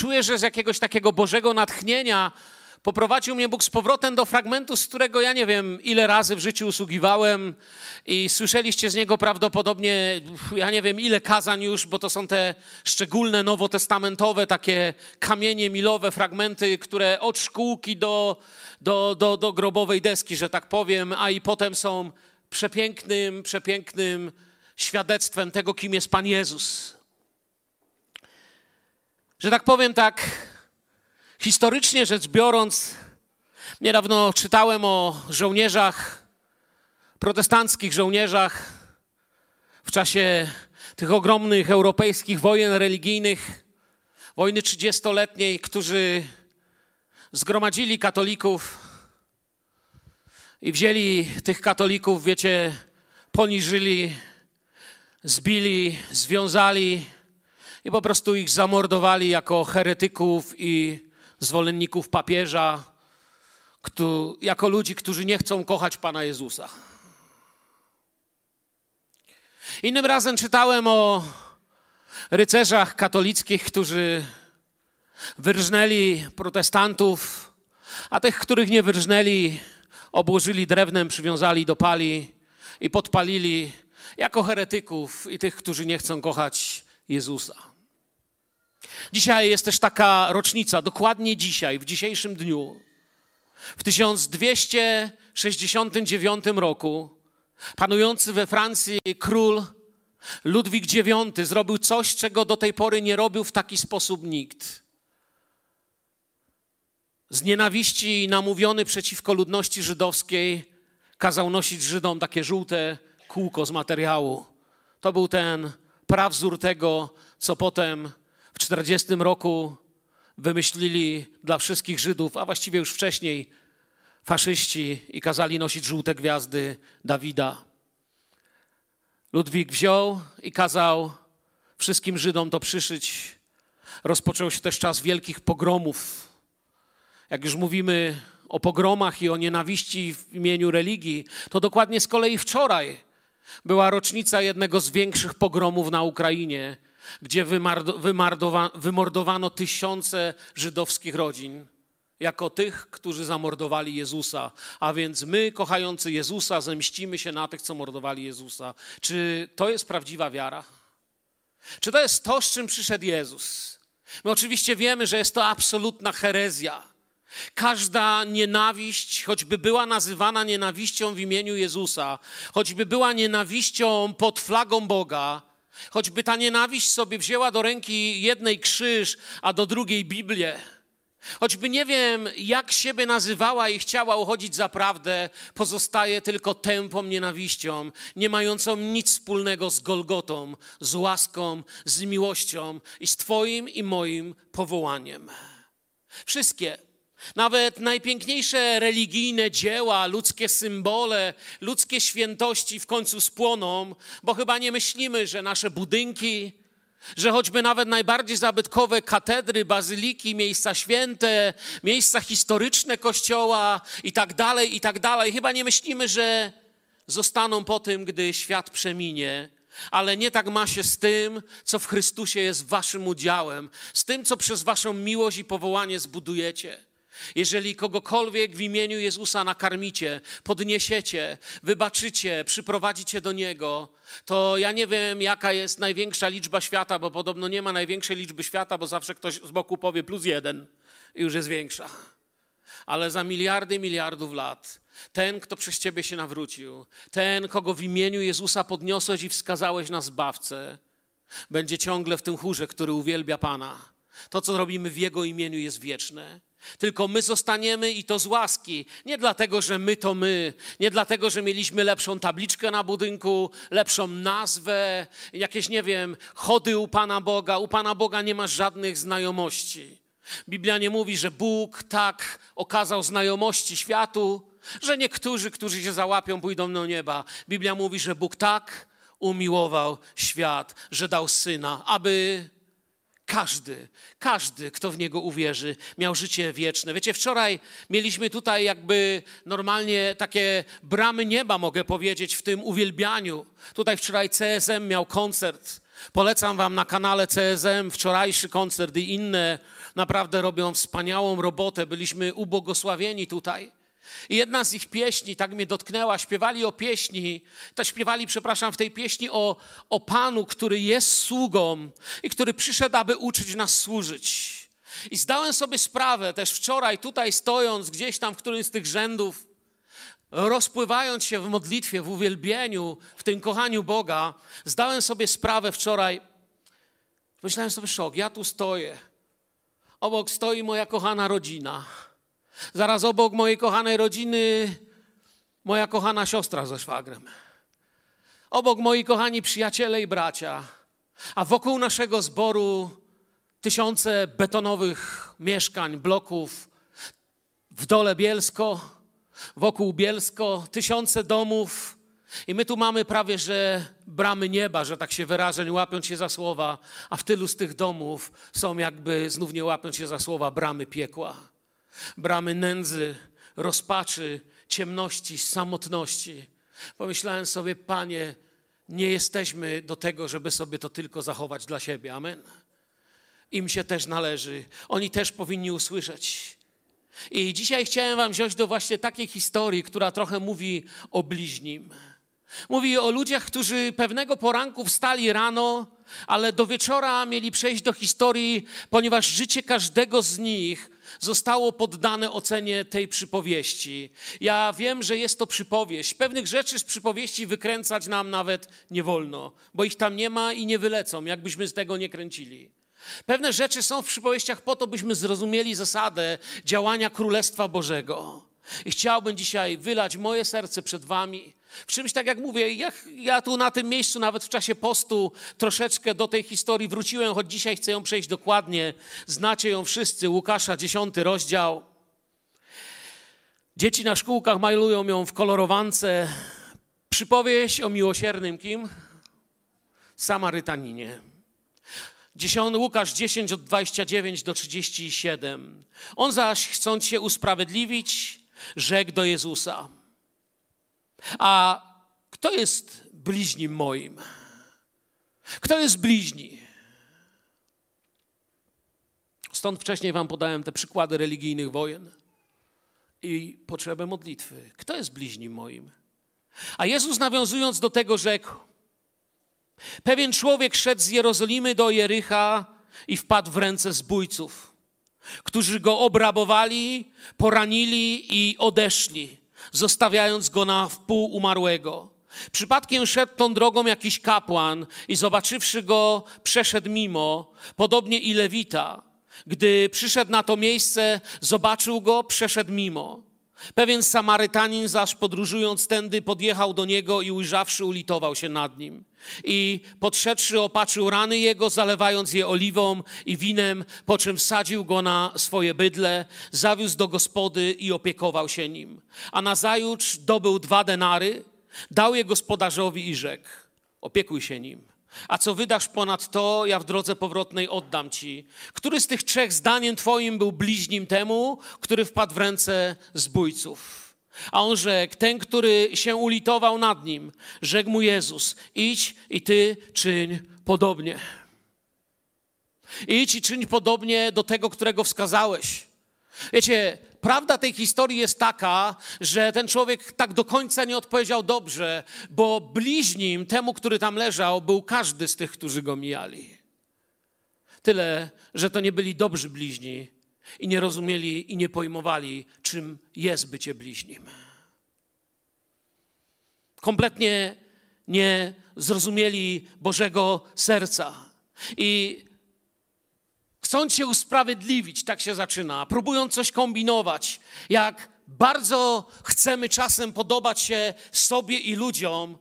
czuję, że z jakiegoś takiego Bożego natchnienia poprowadził mnie Bóg z powrotem do fragmentu, z którego ja nie wiem, ile razy w życiu usługiwałem i słyszeliście z niego prawdopodobnie, ja nie wiem, ile kazań już, bo to są te szczególne nowotestamentowe, takie kamienie milowe, fragmenty, które od szkółki do, do, do, do grobowej deski, że tak powiem, a i potem są przepięknym, przepięknym świadectwem tego, kim jest Pan Jezus. Że tak powiem, tak historycznie rzecz biorąc, niedawno czytałem o żołnierzach, protestanckich żołnierzach w czasie tych ogromnych europejskich wojen religijnych, wojny trzydziestoletniej, którzy zgromadzili katolików i wzięli tych katolików, wiecie, poniżyli, zbili, związali i po prostu ich zamordowali jako heretyków i zwolenników papieża, kto, jako ludzi, którzy nie chcą kochać Pana Jezusa. Innym razem czytałem o rycerzach katolickich, którzy wyrżnęli protestantów, a tych, których nie wyrżnęli, obłożyli drewnem, przywiązali do pali i podpalili jako heretyków i tych, którzy nie chcą kochać Jezusa. Dzisiaj jest też taka rocznica, dokładnie dzisiaj, w dzisiejszym dniu. W 1269 roku panujący we Francji król Ludwik IX zrobił coś, czego do tej pory nie robił w taki sposób nikt. Z nienawiści namówiony przeciwko ludności żydowskiej kazał nosić Żydom takie żółte kółko z materiału. To był ten prawzór tego, co potem 40 roku wymyślili dla wszystkich Żydów, a właściwie już wcześniej faszyści i kazali nosić żółte gwiazdy Dawida. Ludwik wziął i kazał wszystkim Żydom to przyszyć. Rozpoczął się też czas wielkich pogromów. Jak już mówimy o pogromach i o nienawiści w imieniu religii, to dokładnie z kolei wczoraj była rocznica jednego z większych pogromów na Ukrainie, gdzie wymordowano tysiące żydowskich rodzin jako tych, którzy zamordowali Jezusa. A więc my, kochający Jezusa, zemścimy się na tych, co mordowali Jezusa. Czy to jest prawdziwa wiara? Czy to jest to, z czym przyszedł Jezus? My oczywiście wiemy, że jest to absolutna herezja. Każda nienawiść, choćby była nazywana nienawiścią w imieniu Jezusa, choćby była nienawiścią pod flagą Boga, choćby ta nienawiść sobie wzięła do ręki jednej krzyż, a do drugiej Biblię, choćby nie wiem, jak siebie nazywała i chciała uchodzić za prawdę, pozostaje tylko tępą nienawiścią, nie mającą nic wspólnego z Golgotą, z łaską, z miłością i z Twoim i moim powołaniem. Wszystkie nawet najpiękniejsze religijne dzieła, ludzkie symbole, ludzkie świętości w końcu spłoną, bo chyba nie myślimy, że nasze budynki, że choćby nawet najbardziej zabytkowe katedry, bazyliki, miejsca święte, miejsca historyczne kościoła i tak dalej, i tak dalej, chyba nie myślimy, że zostaną po tym, gdy świat przeminie. Ale nie tak ma się z tym, co w Chrystusie jest waszym udziałem, z tym, co przez waszą miłość i powołanie zbudujecie. Jeżeli kogokolwiek w imieniu Jezusa nakarmicie, podniesiecie, wybaczycie, przyprowadzicie do Niego, to ja nie wiem, jaka jest największa liczba świata, bo podobno nie ma największej liczby świata, bo zawsze ktoś z boku powie plus jeden i już jest większa. Ale za miliardy miliardów lat ten, kto przez Ciebie się nawrócił, ten, kogo w imieniu Jezusa podniosłeś i wskazałeś na zbawcę, będzie ciągle w tym chórze, który uwielbia Pana. To, co robimy w Jego imieniu, jest wieczne. Tylko my zostaniemy i to z łaski. Nie dlatego, że my to my, nie dlatego, że mieliśmy lepszą tabliczkę na budynku, lepszą nazwę, jakieś, nie wiem, chody u Pana Boga. U Pana Boga nie ma żadnych znajomości. Biblia nie mówi, że Bóg tak okazał znajomości światu, że niektórzy, którzy się załapią, pójdą do nieba. Biblia mówi, że Bóg tak umiłował świat, że dał syna, aby każdy, każdy, kto w Niego uwierzy, miał życie wieczne. Wiecie, wczoraj mieliśmy tutaj jakby normalnie takie bramy nieba, mogę powiedzieć, w tym uwielbianiu. Tutaj wczoraj CSM miał koncert. Polecam Wam na kanale CSM wczorajszy koncert i inne. Naprawdę robią wspaniałą robotę. Byliśmy ubłogosławieni tutaj. I jedna z ich pieśni tak mnie dotknęła. Śpiewali o pieśni, to śpiewali, przepraszam, w tej pieśni o, o Panu, który jest sługą i który przyszedł, aby uczyć nas służyć. I zdałem sobie sprawę też wczoraj, tutaj stojąc gdzieś tam w którymś z tych rzędów, rozpływając się w modlitwie, w uwielbieniu, w tym kochaniu Boga, zdałem sobie sprawę wczoraj. Myślałem sobie, szok, ja tu stoję. Obok stoi moja kochana rodzina. Zaraz obok mojej kochanej rodziny moja kochana siostra ze szwagrem. Obok moi kochani przyjaciele i bracia. A wokół naszego zboru tysiące betonowych mieszkań, bloków w dole Bielsko, wokół Bielsko, tysiące domów. I my tu mamy prawie, że bramy nieba, że tak się wyrażę, nie łapiąc się za słowa, a w tylu z tych domów są jakby, znów nie łapiąc się za słowa, bramy piekła. Bramy nędzy, rozpaczy, ciemności, samotności. Pomyślałem sobie, Panie, nie jesteśmy do tego, żeby sobie to tylko zachować dla siebie. Amen. Im się też należy. Oni też powinni usłyszeć. I dzisiaj chciałem Wam wziąć do właśnie takiej historii, która trochę mówi o bliźnim. Mówi o ludziach, którzy pewnego poranku wstali rano, ale do wieczora mieli przejść do historii, ponieważ życie każdego z nich zostało poddane ocenie tej przypowieści. Ja wiem, że jest to przypowieść. Pewnych rzeczy z przypowieści wykręcać nam nawet nie wolno, bo ich tam nie ma i nie wylecą, jakbyśmy z tego nie kręcili. Pewne rzeczy są w przypowieściach po to, byśmy zrozumieli zasadę działania Królestwa Bożego. I chciałbym dzisiaj wylać moje serce przed Wami. W czymś, tak jak mówię, ja, ja tu na tym miejscu, nawet w czasie postu, troszeczkę do tej historii wróciłem, choć dzisiaj chcę ją przejść dokładnie. Znacie ją wszyscy, Łukasza, dziesiąty rozdział. Dzieci na szkółkach malują ją w kolorowance. Przypowieść o miłosiernym kim? Samarytaninie. 10, Łukasz 10 od 29 do 37. On zaś, chcąc się usprawiedliwić, rzekł do Jezusa: A kto jest bliźnim moim? Kto jest bliźni? Stąd wcześniej Wam podałem te przykłady religijnych wojen i potrzebę modlitwy. Kto jest bliźnim moim? A Jezus nawiązując do tego rzekł: Pewien człowiek szedł z Jerozolimy do Jericha i wpadł w ręce zbójców, którzy go obrabowali, poranili i odeszli, zostawiając go na wpół umarłego. Przypadkiem szedł tą drogą jakiś kapłan i zobaczywszy go, przeszedł mimo, podobnie i Lewita. Gdy przyszedł na to miejsce, zobaczył go, przeszedł mimo. Pewien Samarytanin zaś podróżując tędy podjechał do niego i ujrzawszy ulitował się nad nim. I podszedłszy opatrzył rany jego, zalewając je oliwą i winem, po czym wsadził go na swoje bydle, zawiózł do gospody i opiekował się nim. A nazajutrz dobył dwa denary, dał je gospodarzowi i rzekł, opiekuj się nim. A co wydasz ponad to, ja w drodze powrotnej oddam ci. Który z tych trzech zdaniem twoim był bliźnim temu, który wpadł w ręce zbójców? A on rzekł, ten, który się ulitował nad nim, rzekł mu Jezus, idź i ty czyń podobnie. Idź i czyń podobnie do tego, którego wskazałeś. Wiecie, prawda tej historii jest taka, że ten człowiek tak do końca nie odpowiedział dobrze, bo bliźnim temu, który tam leżał, był każdy z tych, którzy go mijali. Tyle, że to nie byli dobrzy bliźni i nie rozumieli i nie pojmowali, czym jest bycie bliźnim. Kompletnie nie zrozumieli Bożego serca. I chcąc się usprawiedliwić, tak się zaczyna, próbując coś kombinować, jak bardzo chcemy czasem podobać się sobie i ludziom,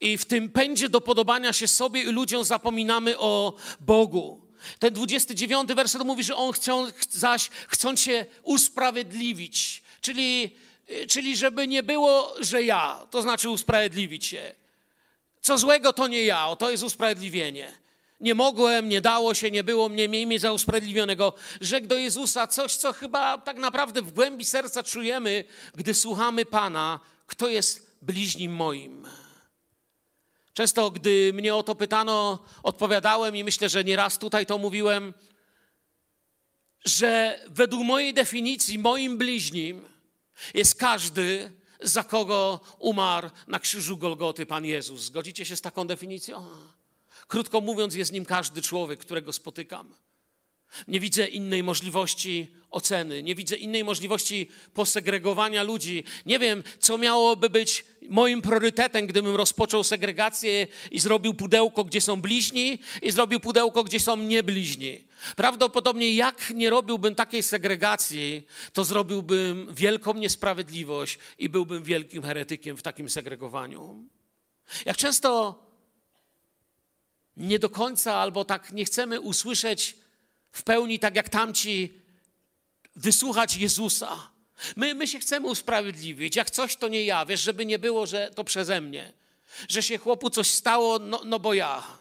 i w tym pędzie do podobania się sobie i ludziom zapominamy o Bogu. Ten 29 werset mówi, że on chcą, zaś chcąc się usprawiedliwić, czyli, czyli żeby nie było, że ja, to znaczy usprawiedliwić się. Co złego to nie ja, to jest usprawiedliwienie. Nie mogłem, nie dało się, nie było mnie, miej mnie za usprawiedliwionego. Rzekł do Jezusa coś, co chyba tak naprawdę w głębi serca czujemy, gdy słuchamy Pana, kto jest bliźnim moim. Często, gdy mnie o to pytano, odpowiadałem i myślę, że nieraz tutaj to mówiłem, że według mojej definicji, moim bliźnim jest każdy, za kogo umarł na krzyżu Golgoty Pan Jezus. Zgodzicie się z taką definicją? Krótko mówiąc, jest nim każdy człowiek, którego spotykam. Nie widzę innej możliwości oceny, nie widzę innej możliwości posegregowania ludzi. Nie wiem, co miałoby być moim priorytetem, gdybym rozpoczął segregację i zrobił pudełko, gdzie są bliźni, i zrobił pudełko, gdzie są niebliźni. Prawdopodobnie, jak nie robiłbym takiej segregacji, to zrobiłbym wielką niesprawiedliwość i byłbym wielkim heretykiem w takim segregowaniu. Jak często nie do końca albo tak nie chcemy usłyszeć w pełni, tak jak tamci, wysłuchać Jezusa. My, my się chcemy usprawiedliwić. Jak coś, to nie ja. Wiesz, żeby nie było, że to przeze mnie. Że się chłopu coś stało, no, no bo ja.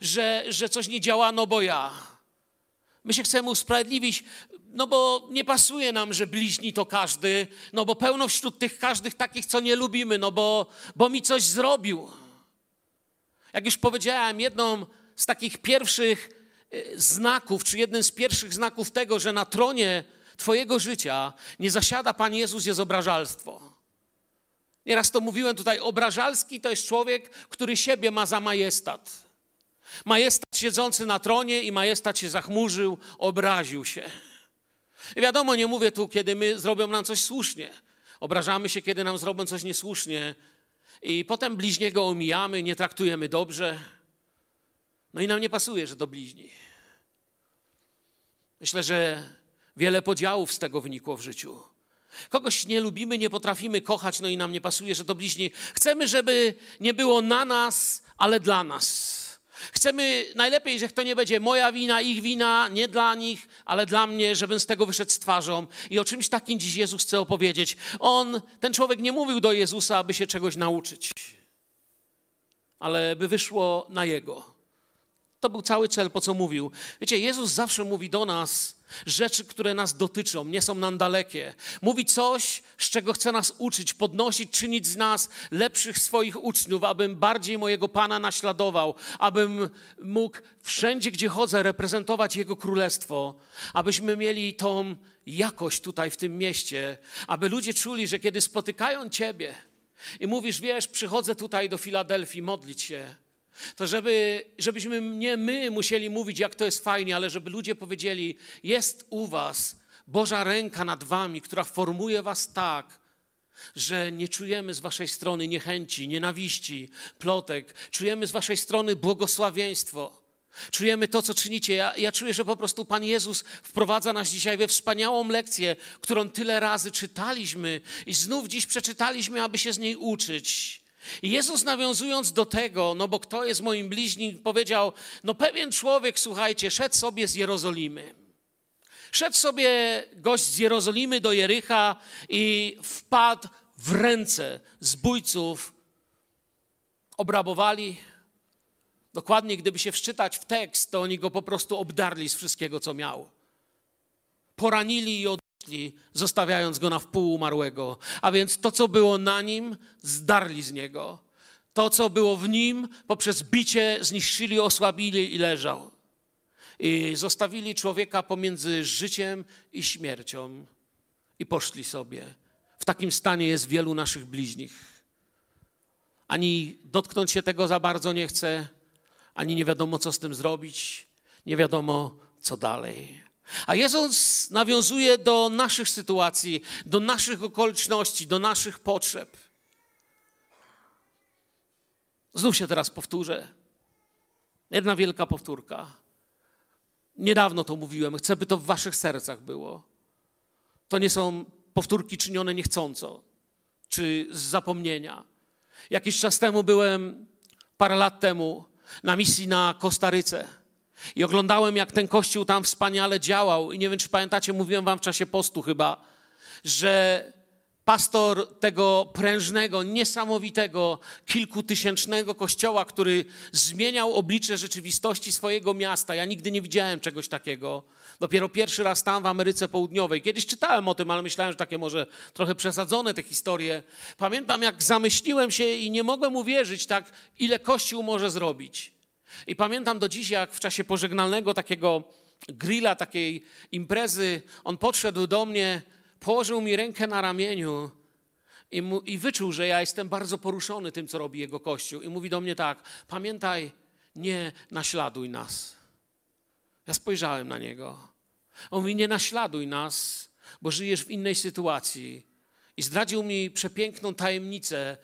Że, że coś nie działa, no bo ja. My się chcemy usprawiedliwić, no bo nie pasuje nam, że bliźni to każdy, no bo pełno wśród tych każdych takich, co nie lubimy, no bo, bo mi coś zrobił. Jak już powiedziałem, jedną z takich pierwszych znaków, czy jednym z pierwszych znaków tego, że na tronie Twojego życia nie zasiada Pan Jezus, jest obrażalstwo. Nieraz to mówiłem tutaj, obrażalski to jest człowiek, który siebie ma za majestat. Majestat siedzący na tronie i majestat się zachmurzył, obraził się. I wiadomo, nie mówię tu, kiedy my zrobią nam coś słusznie. Obrażamy się, kiedy nam zrobią coś niesłusznie. I potem bliźniego omijamy, nie traktujemy dobrze. No i nam nie pasuje, że to bliźni. Myślę, że wiele podziałów z tego wynikło w życiu. Kogoś nie lubimy, nie potrafimy kochać, no i nam nie pasuje, że to bliźni. Chcemy, żeby nie było na nas, ale dla nas. Chcemy najlepiej, że to nie będzie moja wina, ich wina, nie dla nich, ale dla mnie, żebym z tego wyszedł z twarzą. I o czymś takim dziś Jezus chce opowiedzieć. On, ten człowiek nie mówił do Jezusa, aby się czegoś nauczyć, ale by wyszło na Jego. To był cały cel, po co mówił. Wiecie, Jezus zawsze mówi do nas, rzeczy, które nas dotyczą, nie są nam dalekie. Mówi coś, z czego chce nas uczyć, podnosić, czynić z nas lepszych swoich uczniów, abym bardziej mojego Pana naśladował, abym mógł wszędzie, gdzie chodzę, reprezentować Jego Królestwo, abyśmy mieli tą jakość tutaj w tym mieście, aby ludzie czuli, że kiedy spotykają Ciebie i mówisz, wiesz, przychodzę tutaj do Filadelfii modlić się, to żeby, żebyśmy nie my musieli mówić, jak to jest fajnie, ale żeby ludzie powiedzieli, jest u was Boża ręka nad wami, która formuje was tak, że nie czujemy z waszej strony niechęci, nienawiści, plotek. Czujemy z waszej strony błogosławieństwo. Czujemy to, co czynicie. Ja, ja czuję, że po prostu Pan Jezus wprowadza nas dzisiaj we wspaniałą lekcję, którą tyle razy czytaliśmy i znów dziś przeczytaliśmy, aby się z niej uczyć. I Jezus nawiązując do tego, no bo kto jest moim bliźnim, powiedział, no pewien człowiek, słuchajcie, szedł sobie z Jerozolimy. Szedł sobie gość z Jerozolimy do Jericha i wpadł w ręce zbójców. Obrabowali. Dokładnie, gdyby się wczytać w tekst, to oni go po prostu obdarli z wszystkiego, co miał. Poranili i od zostawiając go na wpół umarłego. A więc to, co było na nim, zdarli z niego. To, co było w nim, poprzez bicie zniszczyli, osłabili i leżał. I zostawili człowieka pomiędzy życiem i śmiercią i poszli sobie. W takim stanie jest wielu naszych bliźnich. Ani dotknąć się tego za bardzo nie chce, ani nie wiadomo, co z tym zrobić, nie wiadomo, co dalej. A Jezus nawiązuje do naszych sytuacji, do naszych okoliczności, do naszych potrzeb. Znów się teraz powtórzę. Jedna wielka powtórka. Niedawno to mówiłem, chcę, by to w waszych sercach było. To nie są powtórki czynione niechcąco, czy z zapomnienia. Jakiś czas temu byłem, parę lat temu, na misji na Kostaryce. I oglądałem, jak ten kościół tam wspaniale działał. I nie wiem, czy pamiętacie, mówiłem wam w czasie postu chyba, że pastor tego prężnego, niesamowitego, kilkutysięcznego kościoła, który zmieniał oblicze rzeczywistości swojego miasta. Ja nigdy nie widziałem czegoś takiego. Dopiero pierwszy raz tam w Ameryce Południowej. Kiedyś czytałem o tym, ale myślałem, że takie może trochę przesadzone te historie. Pamiętam, jak zamyśliłem się i nie mogłem uwierzyć, tak, ile Kościół może zrobić. I pamiętam do dziś, jak w czasie pożegnalnego takiego grilla, takiej imprezy, on podszedł do mnie, położył mi rękę na ramieniu i, mu, i wyczuł, że ja jestem bardzo poruszony tym, co robi jego Kościół. I mówi do mnie tak: Pamiętaj, nie naśladuj nas. Ja spojrzałem na niego. On mówi: Nie naśladuj nas, bo żyjesz w innej sytuacji. I zdradził mi przepiękną tajemnicę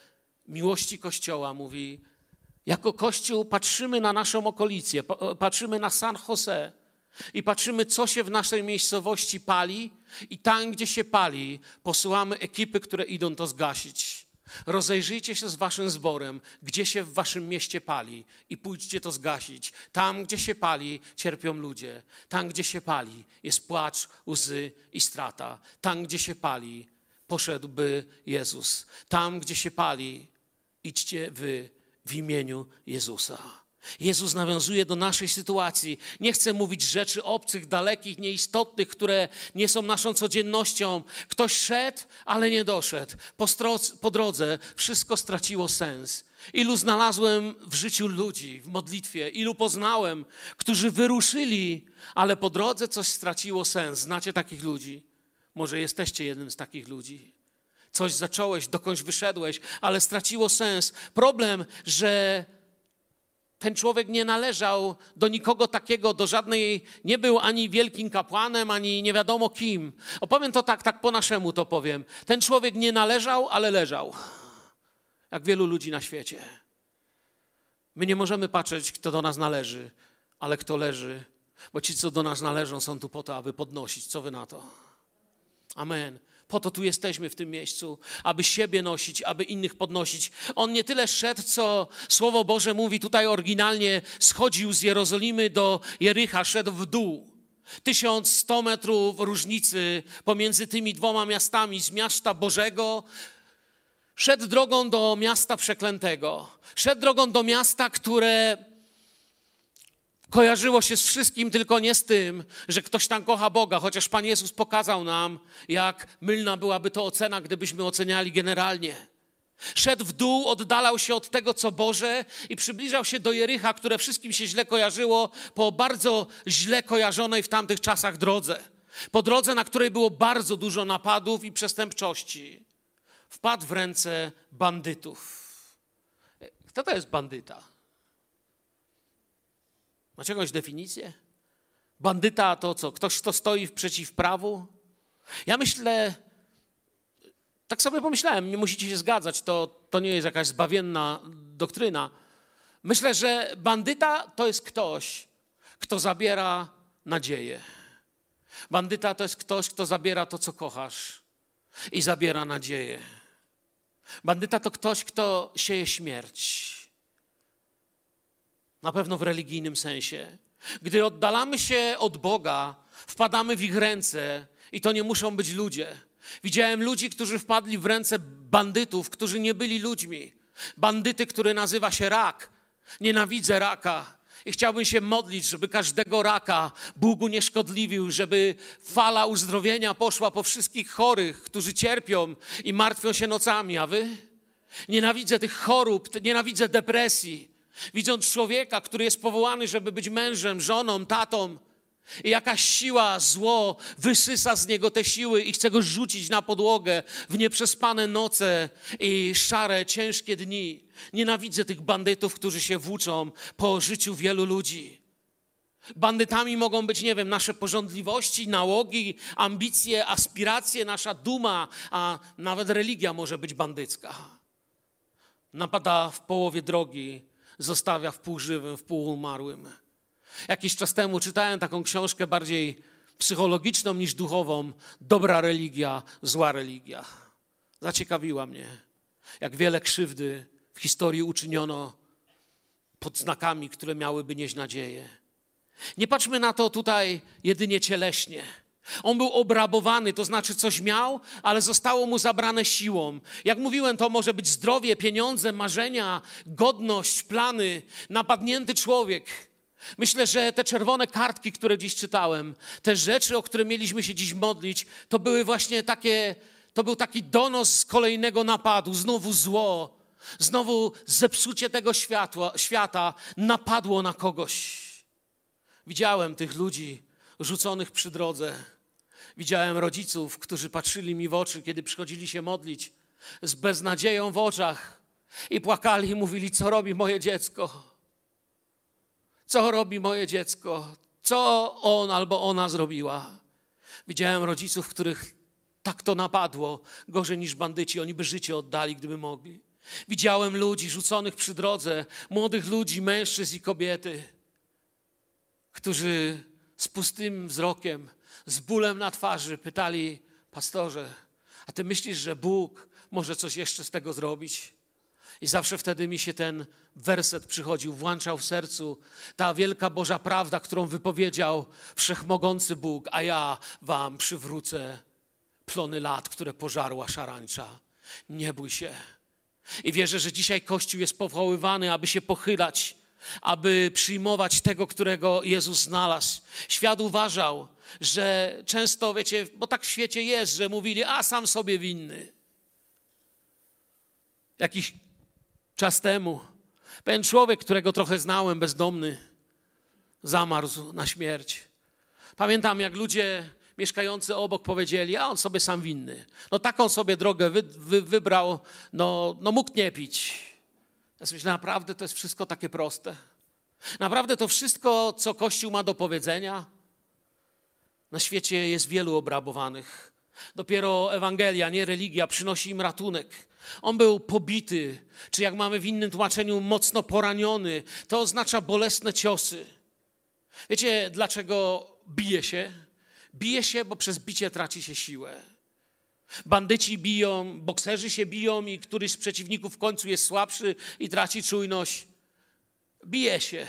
miłości Kościoła. Mówi: Jako Kościół patrzymy na naszą okolicę, patrzymy na San Jose i patrzymy, co się w naszej miejscowości pali, i tam, gdzie się pali, posyłamy ekipy, które idą to zgasić. Rozejrzyjcie się z waszym zborem, gdzie się w waszym mieście pali i pójdźcie to zgasić. Tam, gdzie się pali, cierpią ludzie. Tam, gdzie się pali, jest płacz, łzy i strata. Tam, gdzie się pali, poszedłby Jezus. Tam, gdzie się pali, idźcie wy w imieniu Jezusa. Jezus nawiązuje do naszej sytuacji. Nie chce mówić rzeczy obcych, dalekich, nieistotnych, które nie są naszą codziennością. Ktoś szedł, ale nie doszedł. Po, stro- po drodze wszystko straciło sens. Ilu znalazłem w życiu ludzi, w modlitwie, ilu poznałem, którzy wyruszyli, ale po drodze coś straciło sens. Znacie takich ludzi? Może jesteście jednym z takich ludzi. Coś zacząłeś, dokądś wyszedłeś, ale straciło sens. Problem, że ten człowiek nie należał do nikogo takiego, do żadnej, nie był ani wielkim kapłanem, ani nie wiadomo kim. Opowiem to tak, tak po naszemu to powiem. Ten człowiek nie należał, ale leżał. Jak wielu ludzi na świecie. My nie możemy patrzeć, kto do nas należy, ale kto leży, bo ci, co do nas należą, są tu po to, aby podnosić. Co wy na to? Amen. Po to tu jesteśmy w tym miejscu, aby siebie nosić, aby innych podnosić. On nie tyle szedł, co Słowo Boże mówi tutaj oryginalnie, schodził z Jerozolimy do Jericha, szedł w dół. 1100 metrów różnicy pomiędzy tymi dwoma miastami, z miasta Bożego szedł drogą do miasta przeklętego. Szedł drogą do miasta, które kojarzyło się z wszystkim, tylko nie z tym, że ktoś tam kocha Boga, chociaż Pan Jezus pokazał nam, jak mylna byłaby to ocena, gdybyśmy oceniali generalnie. Szedł w dół, oddalał się od tego, co Boże i przybliżał się do Jericha, które wszystkim się źle kojarzyło po bardzo źle kojarzonej w tamtych czasach drodze. Po drodze, na której było bardzo dużo napadów i przestępczości. Wpadł w ręce bandytów. Kto to jest bandyta? Macie jakąś definicję? Bandyta to co? Ktoś, kto stoi przeciw prawu? Ja myślę, tak sobie pomyślałem, nie musicie się zgadzać, to, to nie jest jakaś zbawienna doktryna. Myślę, że bandyta to jest ktoś, kto zabiera nadzieję. Bandyta to jest ktoś, kto zabiera to, co kochasz i zabiera nadzieję. Bandyta to ktoś, kto sieje śmierć. Na pewno w religijnym sensie. Gdy oddalamy się od Boga, wpadamy w ich ręce i to nie muszą być ludzie. Widziałem ludzi, którzy wpadli w ręce bandytów, którzy nie byli ludźmi. Bandyty, który nazywa się rak. Nienawidzę raka. I chciałbym się modlić, żeby każdego raka Bóg unieszkodliwił, żeby fala uzdrowienia poszła po wszystkich chorych, którzy cierpią i martwią się nocami. A wy? Nienawidzę tych chorób, nienawidzę depresji. Widząc człowieka, który jest powołany, żeby być mężem, żoną, tatą, i jakaś siła, zło wysysa z niego te siły i chce go rzucić na podłogę w nieprzespane noce i szare, ciężkie dni. Nienawidzę tych bandytów, którzy się włóczą po życiu wielu ludzi. Bandytami mogą być, nie wiem, nasze porządliwości, nałogi, ambicje, aspiracje, nasza duma, a nawet religia może być bandycka. Napada w połowie drogi, zostawia w pół żywym, w pół umarłym. Jakiś czas temu czytałem taką książkę bardziej psychologiczną niż duchową. Dobra religia, zła religia. Zaciekawiła mnie, jak wiele krzywdy w historii uczyniono pod znakami, które miałyby nieść nadzieję. Nie patrzmy na to tutaj jedynie cieleśnie. On był obrabowany, to znaczy coś miał, ale zostało mu zabrane siłą. Jak mówiłem, to może być zdrowie, pieniądze, marzenia, godność, plany, napadnięty człowiek. Myślę, że te czerwone kartki, które dziś czytałem, te rzeczy, o które mieliśmy się dziś modlić, to były właśnie takie, to był taki donos z kolejnego napadu, znowu zło, znowu zepsucie tego światła, świata napadło na kogoś. Widziałem tych ludzi rzuconych przy drodze. Widziałem rodziców, którzy patrzyli mi w oczy, kiedy przychodzili się modlić, z beznadzieją w oczach i płakali i mówili: Co robi moje dziecko? Co robi moje dziecko? Co on albo ona zrobiła? Widziałem rodziców, których tak to napadło, gorzej niż bandyci. Oni by życie oddali, gdyby mogli. Widziałem ludzi rzuconych przy drodze, młodych ludzi, mężczyzn i kobiety, którzy z pustym wzrokiem, z bólem na twarzy pytali: Pastorze, a ty myślisz, że Bóg może coś jeszcze z tego zrobić? I zawsze wtedy mi się ten werset przychodził, włączał w sercu ta wielka Boża prawda, którą wypowiedział wszechmogący Bóg, a ja wam przywrócę plony lat, które pożarła szarańcza. Nie bój się. I wierzę, że dzisiaj Kościół jest powoływany, aby się pochylać, aby przyjmować tego, którego Jezus znalazł. Świat uważał, że często, wiecie, bo tak w świecie jest, że mówili, a sam sobie winny. Jakiś czas temu pewien człowiek, którego trochę znałem, bezdomny, zamarzł na śmierć. Pamiętam, jak ludzie mieszkający obok powiedzieli, a on sobie sam winny. No taką sobie drogę wy, wy, wybrał, no, no mógł nie pić. Ja sobie myślę, naprawdę to jest wszystko takie proste. Naprawdę to wszystko, co Kościół ma do powiedzenia, na świecie jest wielu obrabowanych. Dopiero Ewangelia, nie religia, przynosi im ratunek. On był pobity, czy jak mamy w innym tłumaczeniu, mocno poraniony. To oznacza bolesne ciosy. Wiecie, dlaczego bije się? Bije się, bo przez bicie traci się siłę. Bandyci biją, bokserzy się biją i któryś z przeciwników w końcu jest słabszy i traci czujność. Bije się,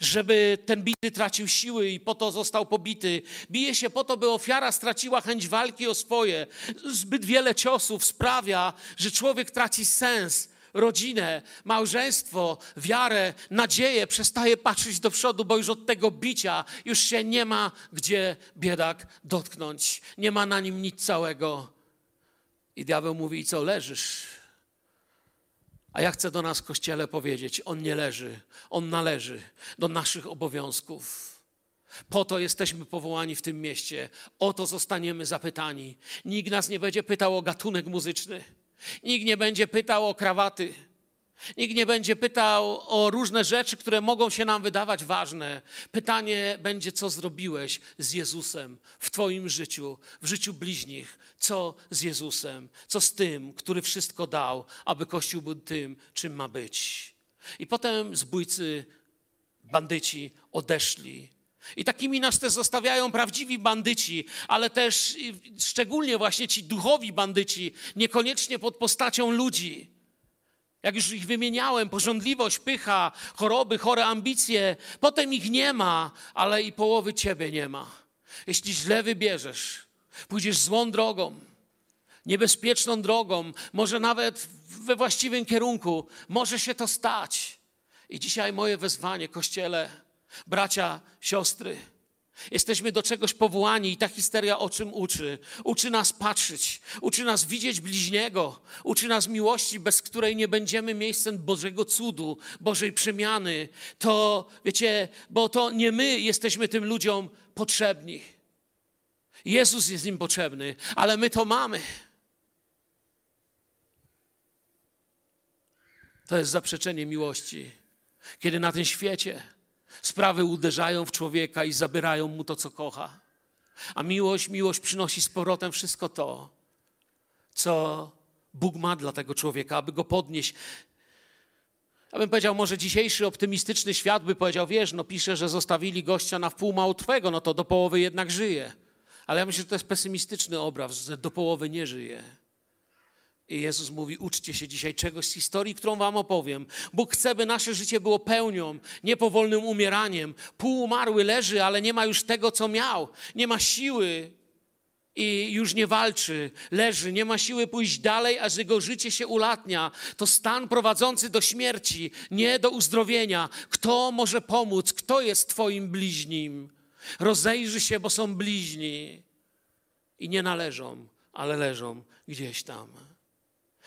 żeby ten bity tracił siły i po to został pobity. Bije się po to, by ofiara straciła chęć walki o swoje. Zbyt wiele ciosów sprawia, że człowiek traci sens, rodzinę, małżeństwo, wiarę, nadzieję, przestaje patrzeć do przodu, bo już od tego bicia już się nie ma gdzie biedak dotknąć. Nie ma na nim nic całego. I diabeł mówi: I co, leżysz? A ja chcę do nas kościele powiedzieć: On nie leży, on należy do naszych obowiązków. Po to jesteśmy powołani w tym mieście, o to zostaniemy zapytani. Nikt nas nie będzie pytał o gatunek muzyczny, nikt nie będzie pytał o krawaty. Nikt nie będzie pytał o różne rzeczy, które mogą się nam wydawać ważne. Pytanie będzie, co zrobiłeś z Jezusem w Twoim życiu, w życiu bliźnich. Co z Jezusem? Co z tym, który wszystko dał, aby Kościół był tym, czym ma być? I potem zbójcy, bandyci odeszli. I takimi nas też zostawiają prawdziwi bandyci, ale też szczególnie właśnie ci duchowi bandyci, niekoniecznie pod postacią ludzi jak już ich wymieniałem, porządliwość, pycha, choroby, chore ambicje, potem ich nie ma, ale i połowy ciebie nie ma. Jeśli źle wybierzesz, pójdziesz złą drogą, niebezpieczną drogą, może nawet we właściwym kierunku, może się to stać. I dzisiaj moje wezwanie, kościele, bracia, siostry, Jesteśmy do czegoś powołani i ta histeria o czym uczy? Uczy nas patrzeć, uczy nas widzieć bliźniego, uczy nas miłości, bez której nie będziemy miejscem Bożego cudu, Bożej przemiany. To, wiecie, bo to nie my jesteśmy tym ludziom potrzebni. Jezus jest im potrzebny, ale my to mamy. To jest zaprzeczenie miłości. Kiedy na tym świecie Sprawy uderzają w człowieka i zabierają mu to, co kocha. A miłość, miłość przynosi z powrotem wszystko to, co Bóg ma dla tego człowieka, aby go podnieść. Ja bym powiedział, może dzisiejszy optymistyczny świat by powiedział, wiesz, no pisze, że zostawili gościa na wpół małtwego, no to do połowy jednak żyje. Ale ja myślę, że to jest pesymistyczny obraz, że do połowy nie żyje. I Jezus mówi: uczcie się dzisiaj czegoś z historii, którą wam opowiem. Bóg chce, by nasze życie było pełnią, nie powolnym umieraniem. Półumarły leży, ale nie ma już tego, co miał. Nie ma siły. i już nie walczy, leży, nie ma siły pójść dalej, aż jego życie się ulatnia. To stan prowadzący do śmierci, nie do uzdrowienia. Kto może pomóc? Kto jest Twoim bliźnim? Rozejrzy się, bo są bliźni i nie należą, ale leżą gdzieś tam.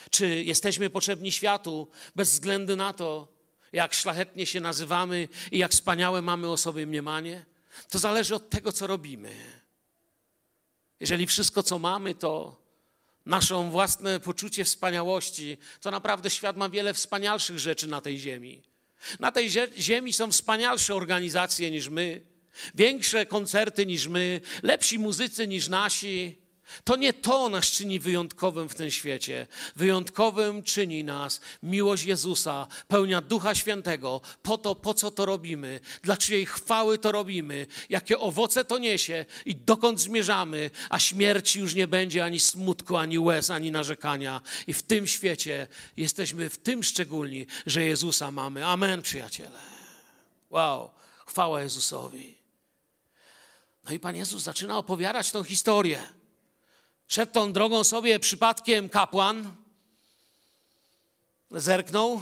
Czy jesteśmy potrzebni światu bez względu na to, jak szlachetnie się nazywamy i jak wspaniałe mamy o sobie mniemanie? To zależy od tego, co robimy. Jeżeli wszystko, co mamy, to naszą własne poczucie wspaniałości, to naprawdę świat ma wiele wspanialszych rzeczy na tej ziemi. Na tej ziemi są wspanialsze organizacje niż my, większe koncerty niż my, lepsi muzycy niż nasi. To nie to nas czyni wyjątkowym w tym świecie. Wyjątkowym czyni nas miłość Jezusa, pełnia Ducha Świętego, po to, po co to robimy, dla czyjej chwały to robimy, jakie owoce to niesie i dokąd zmierzamy, a śmierci już nie będzie ani smutku, ani łez, ani narzekania. I w tym świecie jesteśmy w tym szczególni, że Jezusa mamy. Amen, przyjaciele. Wow, chwała Jezusowi. No i Pan Jezus zaczyna opowiadać tą historię. Szedł tą drogą sobie przypadkiem kapłan, zerknął,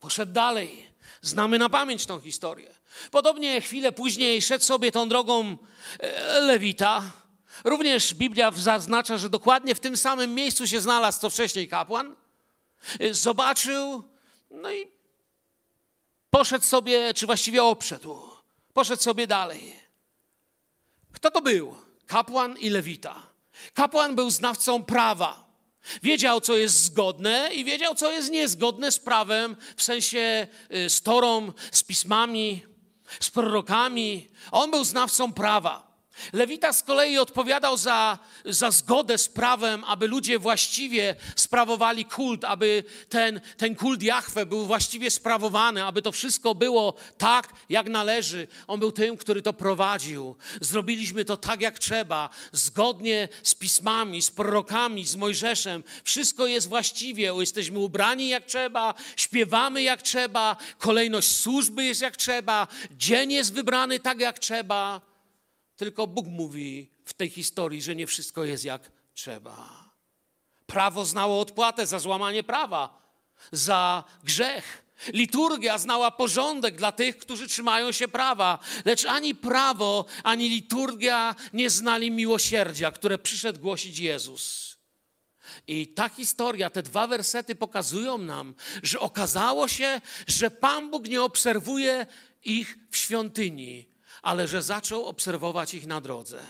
poszedł dalej. Znamy na pamięć tą historię. Podobnie chwilę później szedł sobie tą drogą e, Lewita. Również Biblia zaznacza, że dokładnie w tym samym miejscu się znalazł co wcześniej kapłan. E, zobaczył, no i poszedł sobie, czy właściwie obszedł. Poszedł sobie dalej. Kto to był? Kapłan i Lewita. Kapłan był znawcą prawa. Wiedział, co jest zgodne i wiedział, co jest niezgodne z prawem, w sensie y, z Torą, z pismami, z prorokami. On był znawcą prawa. Lewita z kolei odpowiadał za, za zgodę z prawem, aby ludzie właściwie sprawowali kult, aby ten, ten kult Jahwe był właściwie sprawowany, aby to wszystko było tak, jak należy. On był tym, który to prowadził. Zrobiliśmy to tak, jak trzeba, zgodnie z pismami, z prorokami, z Mojżeszem. Wszystko jest właściwie. Jesteśmy ubrani jak trzeba, śpiewamy jak trzeba, kolejność służby jest jak trzeba, dzień jest wybrany tak, jak trzeba. Tylko Bóg mówi w tej historii, że nie wszystko jest jak trzeba. Prawo znało odpłatę za złamanie prawa, za grzech. Liturgia znała porządek dla tych, którzy trzymają się prawa, lecz ani prawo, ani liturgia nie znali miłosierdzia, które przyszedł głosić Jezus. I ta historia, te dwa wersety pokazują nam, że okazało się, że Pan Bóg nie obserwuje ich w świątyni, ale że zaczął obserwować ich na drodze.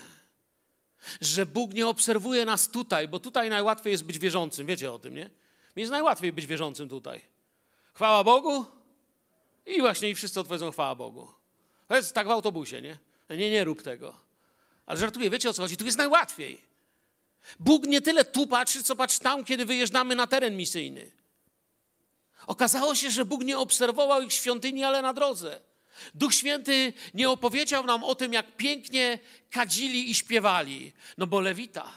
Że Bóg nie obserwuje nas tutaj, bo tutaj najłatwiej jest być wierzącym. Wiecie o tym, nie? Mi jest najłatwiej być wierzącym tutaj. Chwała Bogu i właśnie i wszyscy odpowiedzą chwała Bogu. To jest tak w autobusie, nie? Nie, nie rób tego. Ale żartuję, wiecie o co chodzi? Tu jest najłatwiej. Bóg nie tyle tu patrzy, co patrzy tam, kiedy wyjeżdżamy na teren misyjny. Okazało się, że Bóg nie obserwował ich świątyni, ale na drodze. Duch Święty nie opowiedział nam o tym, jak pięknie kadzili i śpiewali, no bo lewita.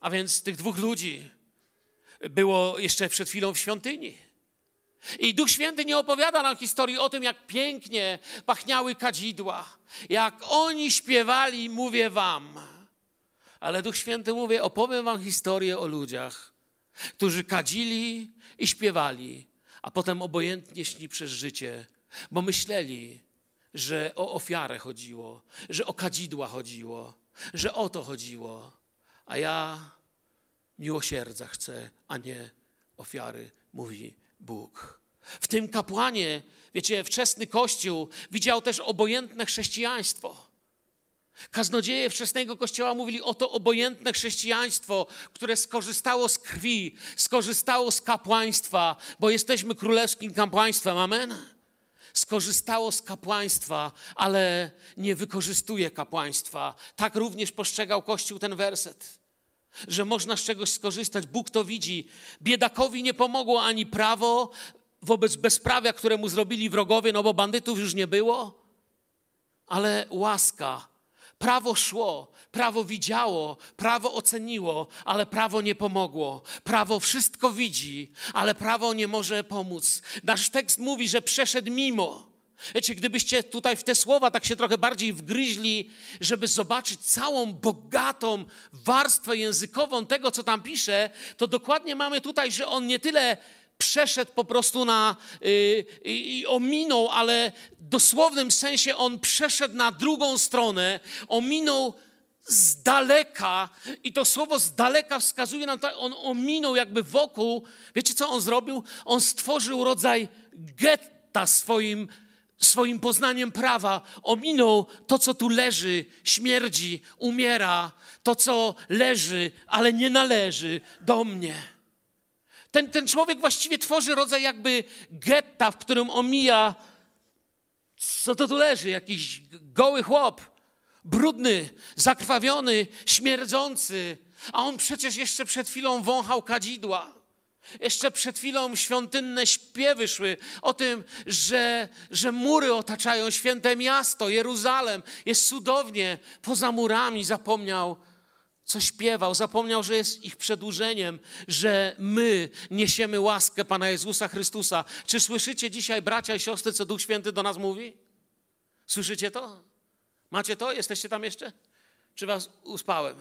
A więc tych dwóch ludzi było jeszcze przed chwilą w świątyni. I Duch Święty nie opowiada nam historii o tym, jak pięknie pachniały kadzidła, jak oni śpiewali, mówię wam. Ale Duch Święty mówi, opowiem wam historię o ludziach, którzy kadzili i śpiewali, a potem obojętnie szli przez życie, bo myśleli, że o ofiarę chodziło, że o kadzidła chodziło, że o to chodziło. A ja miłosierdzia chcę, a nie ofiary, mówi Bóg. W tym kapłanie, wiecie, wczesny Kościół widział też obojętne chrześcijaństwo. Kaznodzieje wczesnego kościoła mówili o to obojętne chrześcijaństwo, które skorzystało z krwi, skorzystało z kapłaństwa, bo jesteśmy królewskim kapłaństwem. Amen? Skorzystało z kapłaństwa, ale nie wykorzystuje kapłaństwa. Tak również postrzegał Kościół ten werset, że można z czegoś skorzystać. Bóg to widzi. Biedakowi nie pomogło ani prawo wobec bezprawia, któremu zrobili wrogowie, no bo bandytów już nie było, ale łaska Prawo szło, prawo widziało, prawo oceniło, ale prawo nie pomogło. Prawo wszystko widzi, ale prawo nie może pomóc. Nasz tekst mówi, że przeszedł mimo. Wiecie, gdybyście tutaj w te słowa tak się trochę bardziej wgryźli, żeby zobaczyć całą bogatą warstwę językową tego, co tam pisze, to dokładnie mamy tutaj, że on nie tyle przeszedł po prostu na yy, i ominął, ale w dosłownym sensie on przeszedł na drugą stronę, ominął z daleka i to słowo z daleka wskazuje nam, on ominął jakby wokół. Wiecie, co on zrobił? On stworzył rodzaj getta swoim, swoim poznaniem prawa. Ominął to, co tu leży, śmierdzi, umiera, to, co leży, ale nie należy do mnie. Ten, ten człowiek właściwie tworzy rodzaj jakby getta, w którym omija, co to tu leży, jakiś goły chłop, brudny, zakrwawiony, śmierdzący, a on przecież jeszcze przed chwilą wąchał kadzidła. Jeszcze przed chwilą świątynne śpiewy szły o tym, że, że mury otaczają święte miasto, Jeruzalem. Jest cudownie. Poza murami zapomniał, co śpiewał. Zapomniał, że jest ich przedłużeniem, że my niesiemy łaskę Pana Jezusa Chrystusa. Czy słyszycie dzisiaj, bracia i siostry, co Duch Święty do nas mówi? Słyszycie to? Macie to? Jesteście tam jeszcze? Czy was uspałem?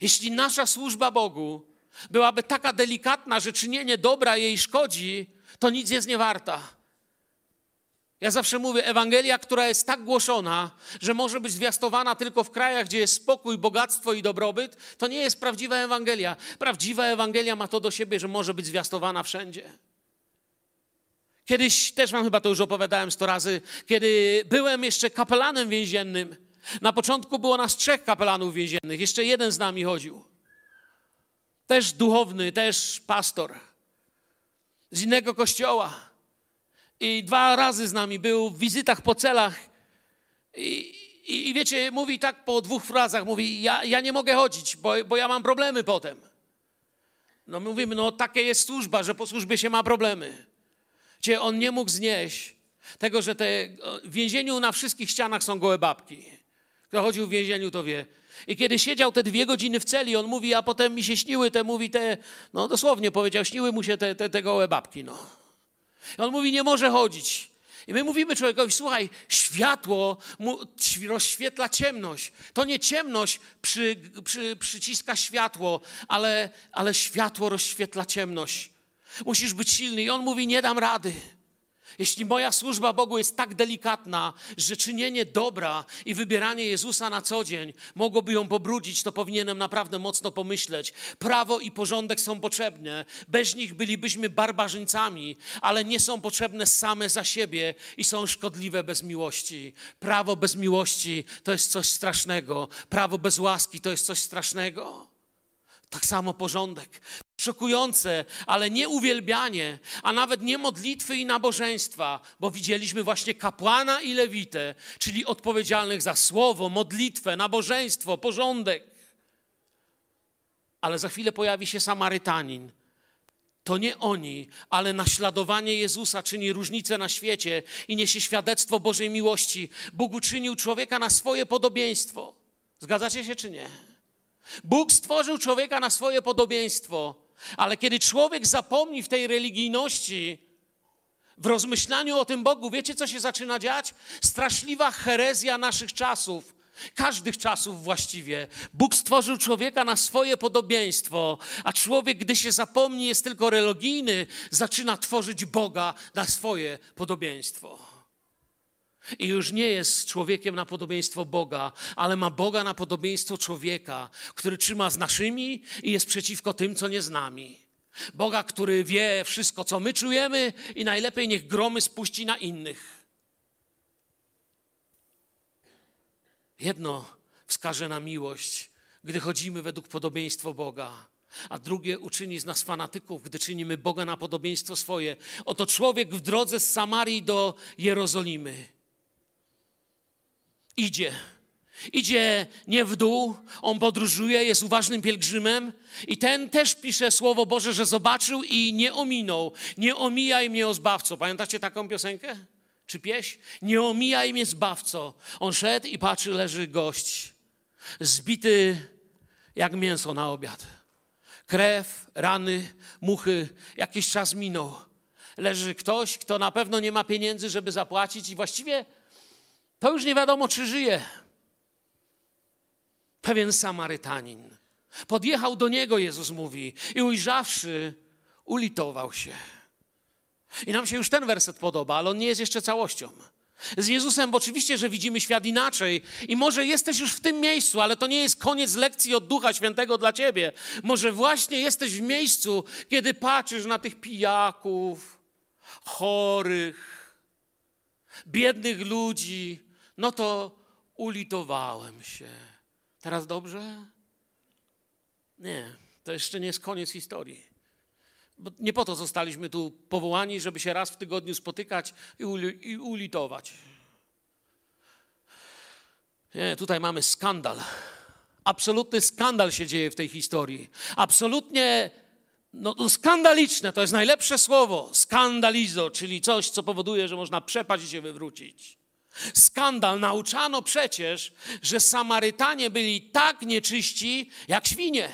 Jeśli nasza służba Bogu byłaby taka delikatna, że czynienie dobra jej szkodzi, to nic jest nie warta. Ja zawsze mówię, Ewangelia, która jest tak głoszona, że może być zwiastowana tylko w krajach, gdzie jest spokój, bogactwo i dobrobyt, to nie jest prawdziwa Ewangelia. Prawdziwa Ewangelia ma to do siebie, że może być zwiastowana wszędzie. Kiedyś też wam chyba to już opowiadałem sto razy, kiedy byłem jeszcze kapelanem więziennym. Na początku było nas trzech kapelanów więziennych, jeszcze jeden z nami chodził. Też duchowny, też pastor z innego kościoła. I dwa razy z nami był w wizytach po celach. I, i, i wiecie, mówi tak po dwóch frazach, mówi, ja, ja nie mogę chodzić, bo, bo ja mam problemy potem. No my mówimy, no takie jest służba, że po służbie się ma problemy. Gdzie on nie mógł znieść tego, że te, w więzieniu na wszystkich ścianach są gołe babki. Kto chodził w więzieniu, to wie. I kiedy siedział te dwie godziny w celi, on mówi, a potem mi się śniły te, mówi te, no dosłownie powiedział, śniły mu się te, te, te gołe babki, no. I on mówi, nie może chodzić. I my mówimy człowiekowi, słuchaj, światło rozświetla ciemność. To nie ciemność przy, przy, przyciska światło, ale, ale światło rozświetla ciemność. Musisz być silny. I on mówi, nie dam rady. Jeśli moja służba Bogu jest tak delikatna, że czynienie dobra i wybieranie Jezusa na co dzień mogłoby ją pobrudzić, to powinienem naprawdę mocno pomyśleć. Prawo i porządek są potrzebne. Bez nich bylibyśmy barbarzyńcami, ale nie są potrzebne same za siebie i są szkodliwe bez miłości. Prawo bez miłości to jest coś strasznego. Prawo bez łaski to jest coś strasznego. Tak samo porządek. Szokujące, ale nie uwielbianie, a nawet nie modlitwy i nabożeństwa, bo widzieliśmy właśnie kapłana i lewitę, czyli odpowiedzialnych za słowo, modlitwę, nabożeństwo, porządek. Ale za chwilę pojawi się Samarytanin. To nie oni, ale naśladowanie Jezusa czyni różnicę na świecie i niesie świadectwo Bożej miłości. Bóg uczynił człowieka na swoje podobieństwo. Zgadzacie się czy nie? Bóg stworzył człowieka na swoje podobieństwo, ale kiedy człowiek zapomni w tej religijności, w rozmyślaniu o tym Bogu, wiecie co się zaczyna dziać? Straszliwa herezja naszych czasów, każdych czasów właściwie. Bóg stworzył człowieka na swoje podobieństwo, a człowiek, gdy się zapomni, jest tylko religijny, zaczyna tworzyć Boga na swoje podobieństwo. I już nie jest człowiekiem na podobieństwo Boga, ale ma Boga na podobieństwo człowieka, który trzyma z naszymi i jest przeciwko tym, co nie z nami. Boga, który wie wszystko, co my czujemy i najlepiej niech gromy spuści na innych. Jedno wskaże na miłość, gdy chodzimy według podobieństwa Boga, a drugie uczyni z nas fanatyków, gdy czynimy Boga na podobieństwo swoje. Oto człowiek w drodze z Samarii do Jerozolimy idzie. Idzie nie w dół, on podróżuje, jest uważnym pielgrzymem i ten też pisze Słowo Boże, że zobaczył i nie ominął. Nie omijaj mnie o zbawco. Pamiętacie taką piosenkę? Czy pieśń? Nie omijaj mnie zbawco. On szedł i patrzy, leży gość, zbity jak mięso na obiad. Krew, rany, muchy, jakiś czas minął. leży ktoś, kto na pewno nie ma pieniędzy, żeby zapłacić, i właściwie to już nie wiadomo, czy żyje. Pewien Samarytanin. Podjechał do niego, Jezus mówi, i ujrzawszy, ulitował się. I nam się już ten werset podoba, ale on nie jest jeszcze całością. Z Jezusem, bo oczywiście, że widzimy świat inaczej i może jesteś już w tym miejscu, ale to nie jest koniec lekcji od Ducha Świętego dla ciebie. Może właśnie jesteś w miejscu, kiedy patrzysz na tych pijaków, chorych, biednych ludzi, no to ulitowałem się. Teraz dobrze? Nie, to jeszcze nie jest koniec historii. Bo nie po to zostaliśmy tu powołani, żeby się raz w tygodniu spotykać i, uli, i ulitować. Nie, tutaj mamy skandal. Absolutny skandal się dzieje w tej historii. Absolutnie no, no skandaliczne, to jest najlepsze słowo. Skandalizo, czyli coś, co powoduje, że można przepaść i się wywrócić. Skandal. Nauczano przecież, że Samarytanie byli tak nieczyści jak świnie.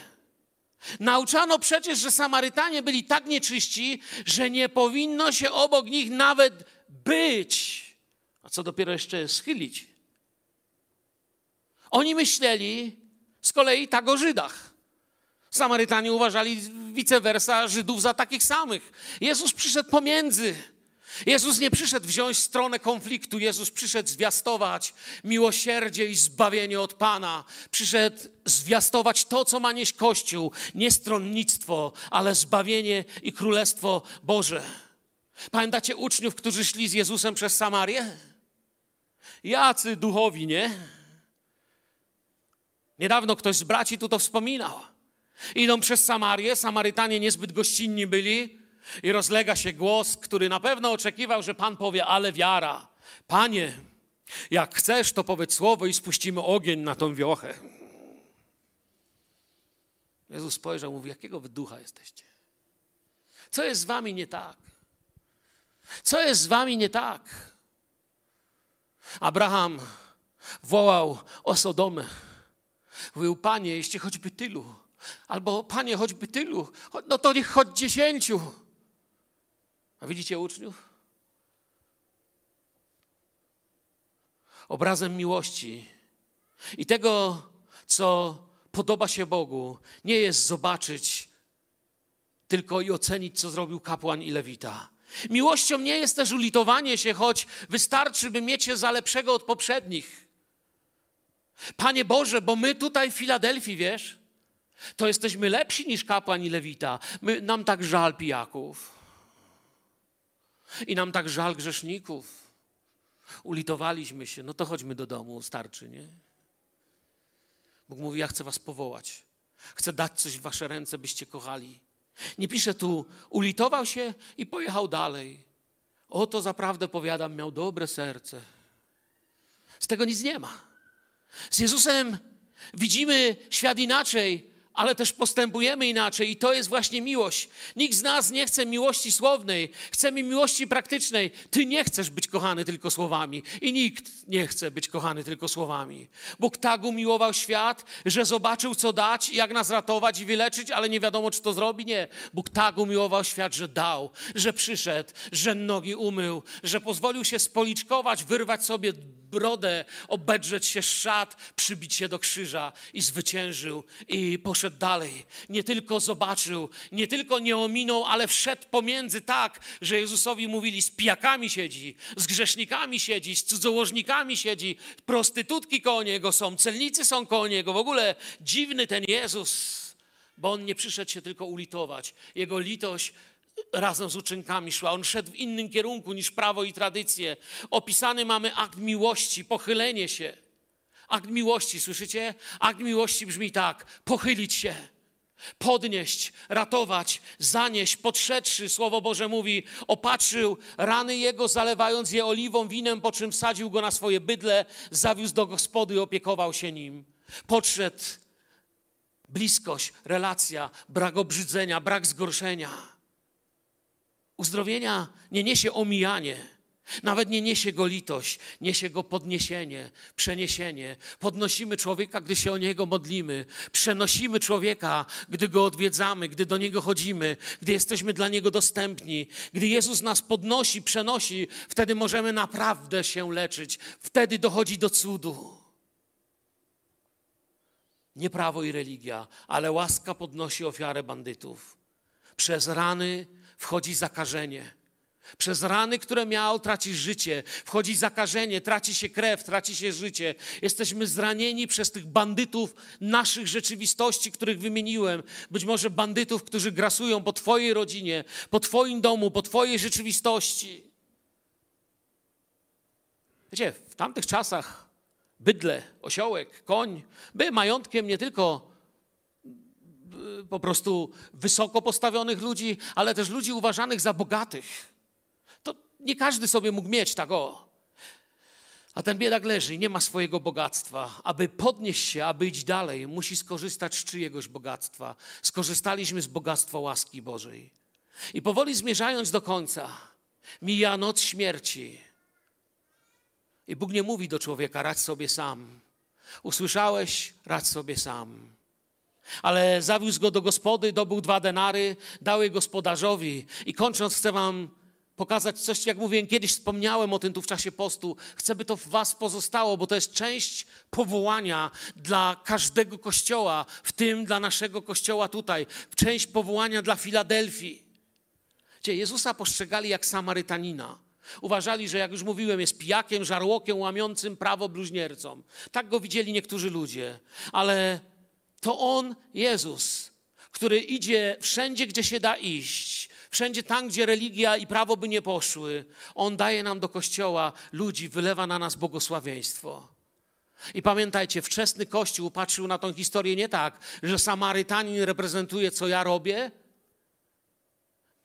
Nauczano przecież, że Samarytanie byli tak nieczyści, że nie powinno się obok nich nawet być, a co dopiero jeszcze schylić. Oni myśleli z kolei tak o Żydach. Samarytanie uważali vice versa Żydów za takich samych. Jezus przyszedł pomiędzy. Jezus nie przyszedł wziąć stronę konfliktu, Jezus przyszedł zwiastować miłosierdzie i zbawienie od Pana. Przyszedł zwiastować to, co ma nieść Kościół, nie stronnictwo, ale zbawienie i Królestwo Boże. Pamiętacie uczniów, którzy szli z Jezusem przez Samarię? Jacy duchowi, nie? Niedawno ktoś z braci tu to wspominał. Idą przez Samarię, Samarytanie niezbyt gościnni byli, i rozlega się głos, który na pewno oczekiwał, że Pan powie, ale wiara. Panie, jak chcesz, to powiedz słowo i spuścimy ogień na tą wiochę. Jezus spojrzał, mówi, jakiego wy ducha jesteście? Co jest z wami nie tak? Co jest z wami nie tak? Abraham wołał o Sodomę. Mówił, Panie, jeśli choćby tylu, albo Panie, choćby tylu, no to niech choć dziesięciu. A widzicie uczniów? Obrazem miłości i tego, co podoba się Bogu, nie jest zobaczyć tylko i ocenić, co zrobił kapłan i lewita. Miłością nie jest też ulitowanie się, choć wystarczy, by mieć się za lepszego od poprzednich. Panie Boże, bo my tutaj w Filadelfii, wiesz, to jesteśmy lepsi niż kapłan i lewita. My, nam tak żal pijaków. I nam tak żal grzeszników. Ulitowaliśmy się, no to chodźmy do domu, starczy, nie? Bóg mówi, ja chcę was powołać. Chcę dać coś w wasze ręce, byście kochali. Nie pisze tu, ulitował się i pojechał dalej. Oto zaprawdę powiadam, miał dobre serce. Z tego nic nie ma. Z Jezusem widzimy świat inaczej, ale też postępujemy inaczej i to jest właśnie miłość. Nikt z nas nie chce miłości słownej, chcemy miłości praktycznej. Ty nie chcesz być kochany tylko słowami i nikt nie chce być kochany tylko słowami. Bóg tak umiłował świat, że zobaczył co dać, jak nas ratować i wyleczyć, ale nie wiadomo czy to zrobi. Nie. Bóg tak umiłował świat, że dał, że przyszedł, że nogi umył, że pozwolił się spoliczkować, wyrwać sobie brodę, obedrzeć się szat, przybić się do krzyża i zwyciężył i poszedł dalej. Nie tylko zobaczył, nie tylko nie ominął, ale wszedł pomiędzy tak, że Jezusowi mówili, z pijakami siedzi, z grzesznikami siedzi, z cudzołożnikami siedzi, prostytutki koło Niego są, celnicy są koło Niego. W ogóle dziwny ten Jezus, bo On nie przyszedł się tylko ulitować. Jego litość razem z uczynkami szła. On szedł w innym kierunku niż prawo i tradycje. Opisany mamy akt miłości, pochylenie się. Akt miłości, słyszycie? Akt miłości brzmi tak: pochylić się, podnieść, ratować, zanieść, podszedłszy. Słowo Boże mówi: opatrzył rany jego, zalewając je oliwą, winem, po czym wsadził go na swoje bydle, zawiózł do gospody i opiekował się nim. Podszedł bliskość, relacja, brak obrzydzenia, brak zgorszenia. Uzdrowienia nie niesie omijanie, Nawet nie niesie go litość, niesie go podniesienie, przeniesienie. Podnosimy człowieka, gdy się o niego modlimy. Przenosimy człowieka, gdy go odwiedzamy, gdy do niego chodzimy, gdy jesteśmy dla niego dostępni. Gdy Jezus nas podnosi, przenosi, wtedy możemy naprawdę się leczyć. Wtedy dochodzi do cudu. Nie prawo i religia, ale łaska podnosi ofiarę bandytów. Przez rany wchodzi zakażenie. Przez rany, które miał, tracisz życie, wchodzi zakażenie, traci się krew, traci się życie. Jesteśmy zranieni przez tych bandytów naszych rzeczywistości, których wymieniłem. Być może bandytów, którzy grasują po Twojej rodzinie, po Twoim domu, po Twojej rzeczywistości. Wiecie, w tamtych czasach bydle, osiołek, koń były majątkiem nie tylko po prostu wysoko postawionych ludzi, ale też ludzi uważanych za bogatych. To nie każdy sobie mógł mieć tak o. A ten biedak leży nie ma swojego bogactwa. Aby podnieść się, aby iść dalej, musi skorzystać z czyjegoś bogactwa. Skorzystaliśmy z bogactwa łaski Bożej. I powoli zmierzając do końca, mija noc śmierci. I Bóg nie mówi do człowieka, radź sobie sam. Usłyszałeś, radź sobie sam. Ale zawiózł go do gospody, dobył dwa denary, dał je gospodarzowi. I kończąc, chcę wam pokazać coś, jak mówiłem kiedyś, wspomniałem o tym tu w czasie postu. Chcę, by to w was pozostało, bo to jest część powołania dla każdego kościoła, w tym dla naszego kościoła tutaj, część powołania dla Filadelfii. Gdzie Jezusa postrzegali jak Samarytanina. Uważali, że jak już mówiłem, jest pijakiem, żarłokiem, łamiącym prawo bluźniercom. Tak go widzieli niektórzy ludzie. Ale to On, Jezus, który idzie wszędzie, gdzie się da iść, wszędzie tam, gdzie religia i prawo by nie poszły. On daje nam do kościoła ludzi, wylewa na nas błogosławieństwo. I pamiętajcie, wczesny Kościół patrzył na tą historię nie tak, że Samarytanin reprezentuje, co ja robię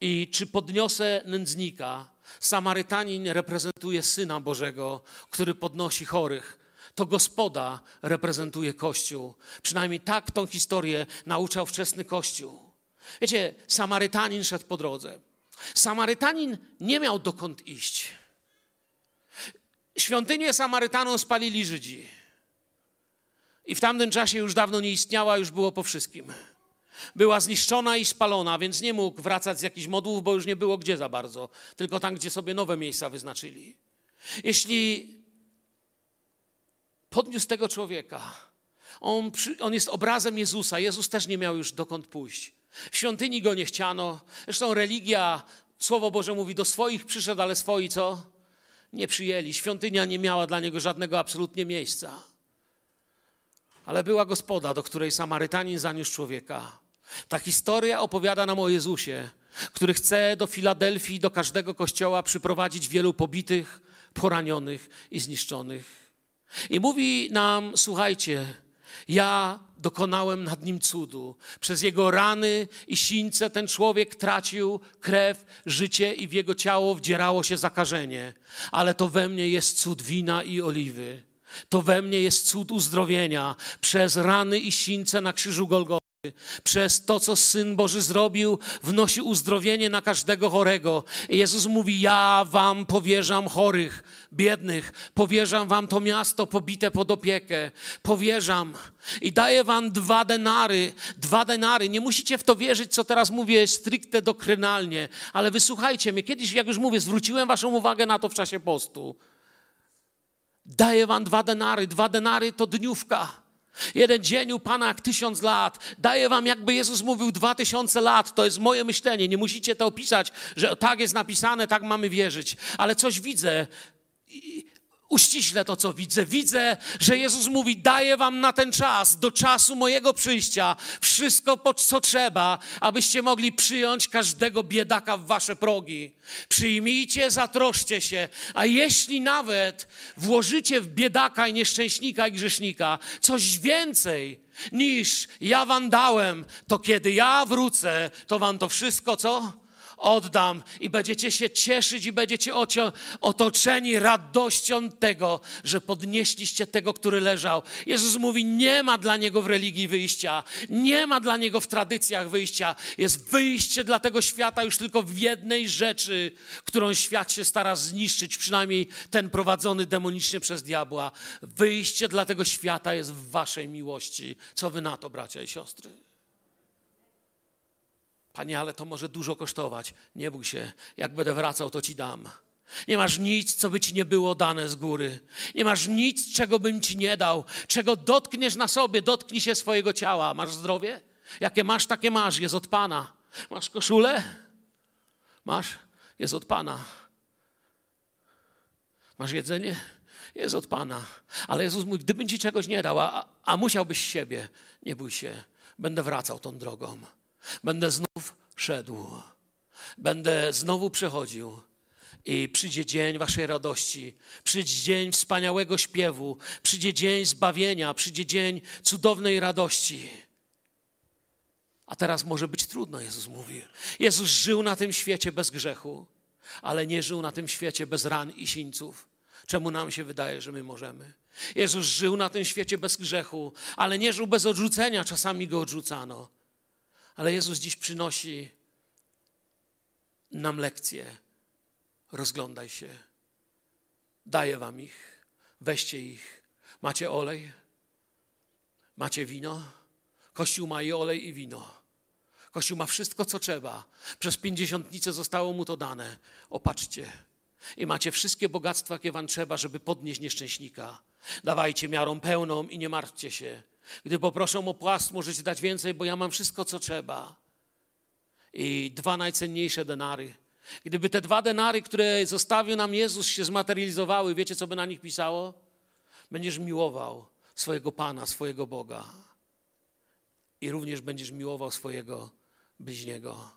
i czy podniosę nędznika, Samarytanin reprezentuje Syna Bożego, który podnosi chorych. To gospoda reprezentuje Kościół. Przynajmniej tak tą historię nauczał wczesny Kościół. Wiecie, Samarytanin szedł po drodze. Samarytanin nie miał dokąd iść. Świątynię Samarytanom spalili Żydzi. I w tamtym czasie już dawno nie istniała, już było po wszystkim była zniszczona i spalona, więc nie mógł wracać z jakichś modłów, bo już nie było gdzie za bardzo, tylko tam, gdzie sobie nowe miejsca wyznaczyli. Jeśli podniósł tego człowieka, on, on jest obrazem Jezusa, Jezus też nie miał już dokąd pójść. W świątyni go nie chciano, zresztą religia, Słowo Boże mówi, do swoich przyszedł, ale swoi co? Nie przyjęli. Świątynia nie miała dla niego żadnego absolutnie miejsca. Ale była gospoda, do której Samarytanin zaniósł człowieka. Ta historia opowiada nam o Jezusie, który chce do Filadelfii, do każdego kościoła przyprowadzić wielu pobitych, poranionych i zniszczonych. I mówi nam, słuchajcie, ja dokonałem nad nim cudu. Przez jego rany i sińce ten człowiek tracił krew, życie i w jego ciało wdzierało się zakażenie. Ale to we mnie jest cud wina i oliwy. To we mnie jest cud uzdrowienia przez rany i sińce na krzyżu Golgoty. Przez to, co Syn Boży zrobił, wnosi uzdrowienie na każdego chorego. Jezus mówi: Ja wam powierzam chorych, biednych, powierzam wam to miasto pobite pod opiekę, powierzam i daję wam dwa denary. Dwa denary. Nie musicie w to wierzyć, co teraz mówię stricte doktrynalnie, ale wysłuchajcie mnie. Kiedyś, jak już mówię, zwróciłem waszą uwagę na to w czasie postu. Daję wam dwa denary. Dwa denary to dniówka. Jeden dzień u Pana jak tysiąc lat. Daję wam, jakby Jezus mówił, dwa tysiące lat. To jest moje myślenie. Nie musicie to opisać, że tak jest napisane, tak mamy wierzyć. Ale coś widzę uściślę to, co widzę. Widzę, że Jezus mówi: Daję wam na ten czas, do czasu mojego przyjścia, wszystko, co trzeba, abyście mogli przyjąć każdego biedaka w wasze progi. Przyjmijcie, zatroszcie się, a jeśli nawet włożycie w biedaka i nieszczęśnika i grzesznika coś więcej, niż ja wam dałem, to kiedy ja wrócę, to wam to wszystko co? Oddam i będziecie się cieszyć i będziecie otoczeni radością tego, że podnieśliście tego, który leżał. Jezus mówi, nie ma dla niego w religii wyjścia, nie ma dla niego w tradycjach wyjścia. Jest wyjście dla tego świata już tylko w jednej rzeczy, którą świat się stara zniszczyć, przynajmniej ten prowadzony demonicznie przez diabła. Wyjście dla tego świata jest w waszej miłości. Co wy na to, bracia i siostry? Panie, ale to może dużo kosztować. Nie bój się, jak będę wracał, to ci dam. Nie masz nic, co by ci nie było dane z góry. Nie masz nic, czego bym ci nie dał. Czego dotkniesz na sobie, dotknij się swojego ciała. Masz zdrowie? Jakie masz, takie masz. Jest od Pana. Masz koszulę? Masz? Jest od Pana. Masz jedzenie? Jest od Pana. Ale Jezus mówi, gdybym ci czegoś nie dał, a, a musiałbyś siebie, nie bój się. Będę wracał tą drogą. Będę znów szedł. Będę znowu przechodził. I przyjdzie dzień waszej radości, przyjdzie dzień wspaniałego śpiewu, przyjdzie dzień zbawienia, przyjdzie dzień cudownej radości. A teraz może być trudno, Jezus mówi. Jezus żył na tym świecie bez grzechu, ale nie żył na tym świecie bez ran i sińców. Czemu nam się wydaje, że my możemy? Jezus żył na tym świecie bez grzechu, ale nie żył bez odrzucenia, czasami go odrzucano. Ale Jezus dziś przynosi nam lekcje. Rozglądaj się. Daję wam ich. Weźcie ich. Macie olej? Macie wino? Kościół ma i olej, i wino. Kościół ma wszystko, co trzeba. Przez pięćdziesiątnicę zostało mu to dane. Opatrzcie. I macie wszystkie bogactwa, jakie wam trzeba, żeby podnieść nieszczęśnika. Dawajcie miarą pełną i nie martwcie się. Gdy poproszą o płast, możecie dać więcej, bo ja mam wszystko, co trzeba. I dwa najcenniejsze denary. Gdyby te dwa denary, które zostawił nam Jezus, się zmaterializowały, wiecie, co by na nich pisało? Będziesz miłował swojego Pana, swojego Boga. I również będziesz miłował swojego bliźniego.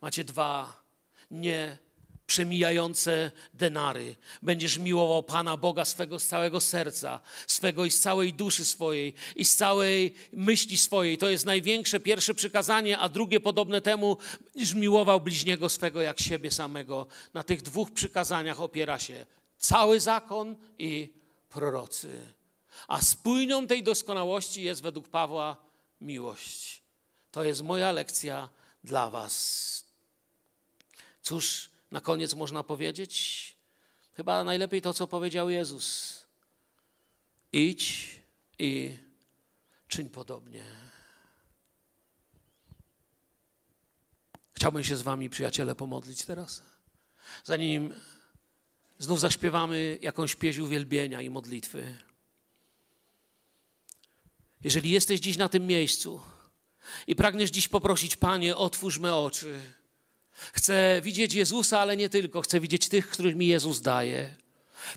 Macie dwa nie przemijające denary. Będziesz miłował Pana Boga swego z całego serca, swego i z całej duszy swojej i z całej myśli swojej. To jest największe pierwsze przykazanie, a drugie podobne temu, będziesz miłował bliźniego swego jak siebie samego. Na tych dwóch przykazaniach opiera się cały zakon i prorocy. A spójnią tej doskonałości jest według Pawła miłość. To jest moja lekcja dla Was. Cóż, na koniec można powiedzieć? Chyba najlepiej to, co powiedział Jezus. Idź i czyń podobnie. Chciałbym się z Wami, przyjaciele, pomodlić teraz. Zanim znów zaśpiewamy jakąś pieśń uwielbienia i modlitwy. Jeżeli jesteś dziś na tym miejscu i pragniesz dziś poprosić, Panie, otwórz me oczy. Chcę widzieć Jezusa, ale nie tylko. Chcę widzieć tych, których mi Jezus daje.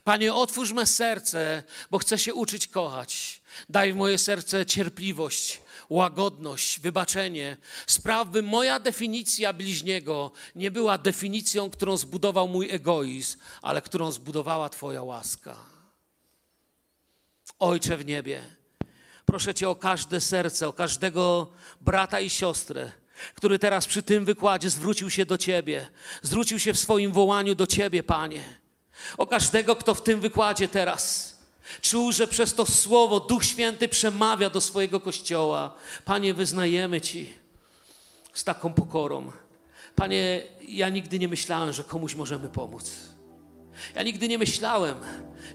Panie, otwórz me serce, bo chcę się uczyć kochać. Daj w moje serce cierpliwość, łagodność, wybaczenie. Spraw, by moja definicja bliźniego nie była definicją, którą zbudował mój egoizm, ale którą zbudowała Twoja łaska. Ojcze w niebie, proszę Cię o każde serce, o każdego brata i siostrę, który teraz przy tym wykładzie zwrócił się do Ciebie, zwrócił się w swoim wołaniu do Ciebie, Panie. O każdego, kto w tym wykładzie teraz czuł, że przez to słowo Duch Święty przemawia do swojego kościoła. Panie, wyznajemy Ci z taką pokorą. Panie, ja nigdy nie myślałem, że komuś możemy pomóc. Ja nigdy nie myślałem,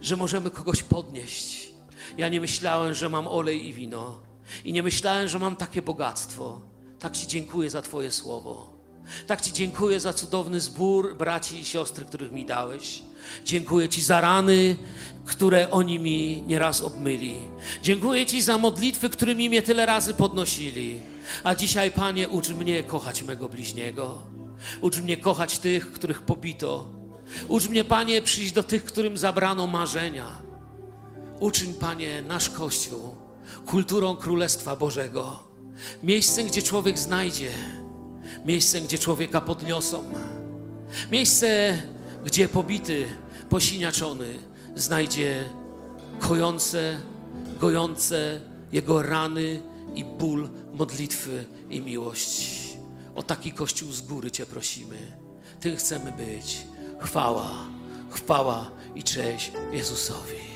że możemy kogoś podnieść. Ja nie myślałem, że mam olej i wino. I nie myślałem, że mam takie bogactwo. Tak Ci dziękuję za Twoje słowo. Tak Ci dziękuję za cudowny zbór braci i siostry, których mi dałeś. Dziękuję Ci za rany, które oni mi nieraz obmyli. Dziękuję Ci za modlitwy, którymi mnie tyle razy podnosili. A dzisiaj, Panie, ucz mnie kochać mego bliźniego. Ucz mnie kochać tych, których pobito. Ucz mnie, Panie, przyjść do tych, którym zabrano marzenia. Uczyń, Panie, nasz Kościół kulturą Królestwa Bożego. Miejscem, gdzie człowiek znajdzie, miejscem, gdzie człowieka podniosą, miejsce, gdzie pobity, posiniaczony znajdzie kojące, gojące jego rany i ból modlitwy i miłość. O taki Kościół z góry Cię prosimy. tym chcemy być. Chwała, chwała i cześć Jezusowi.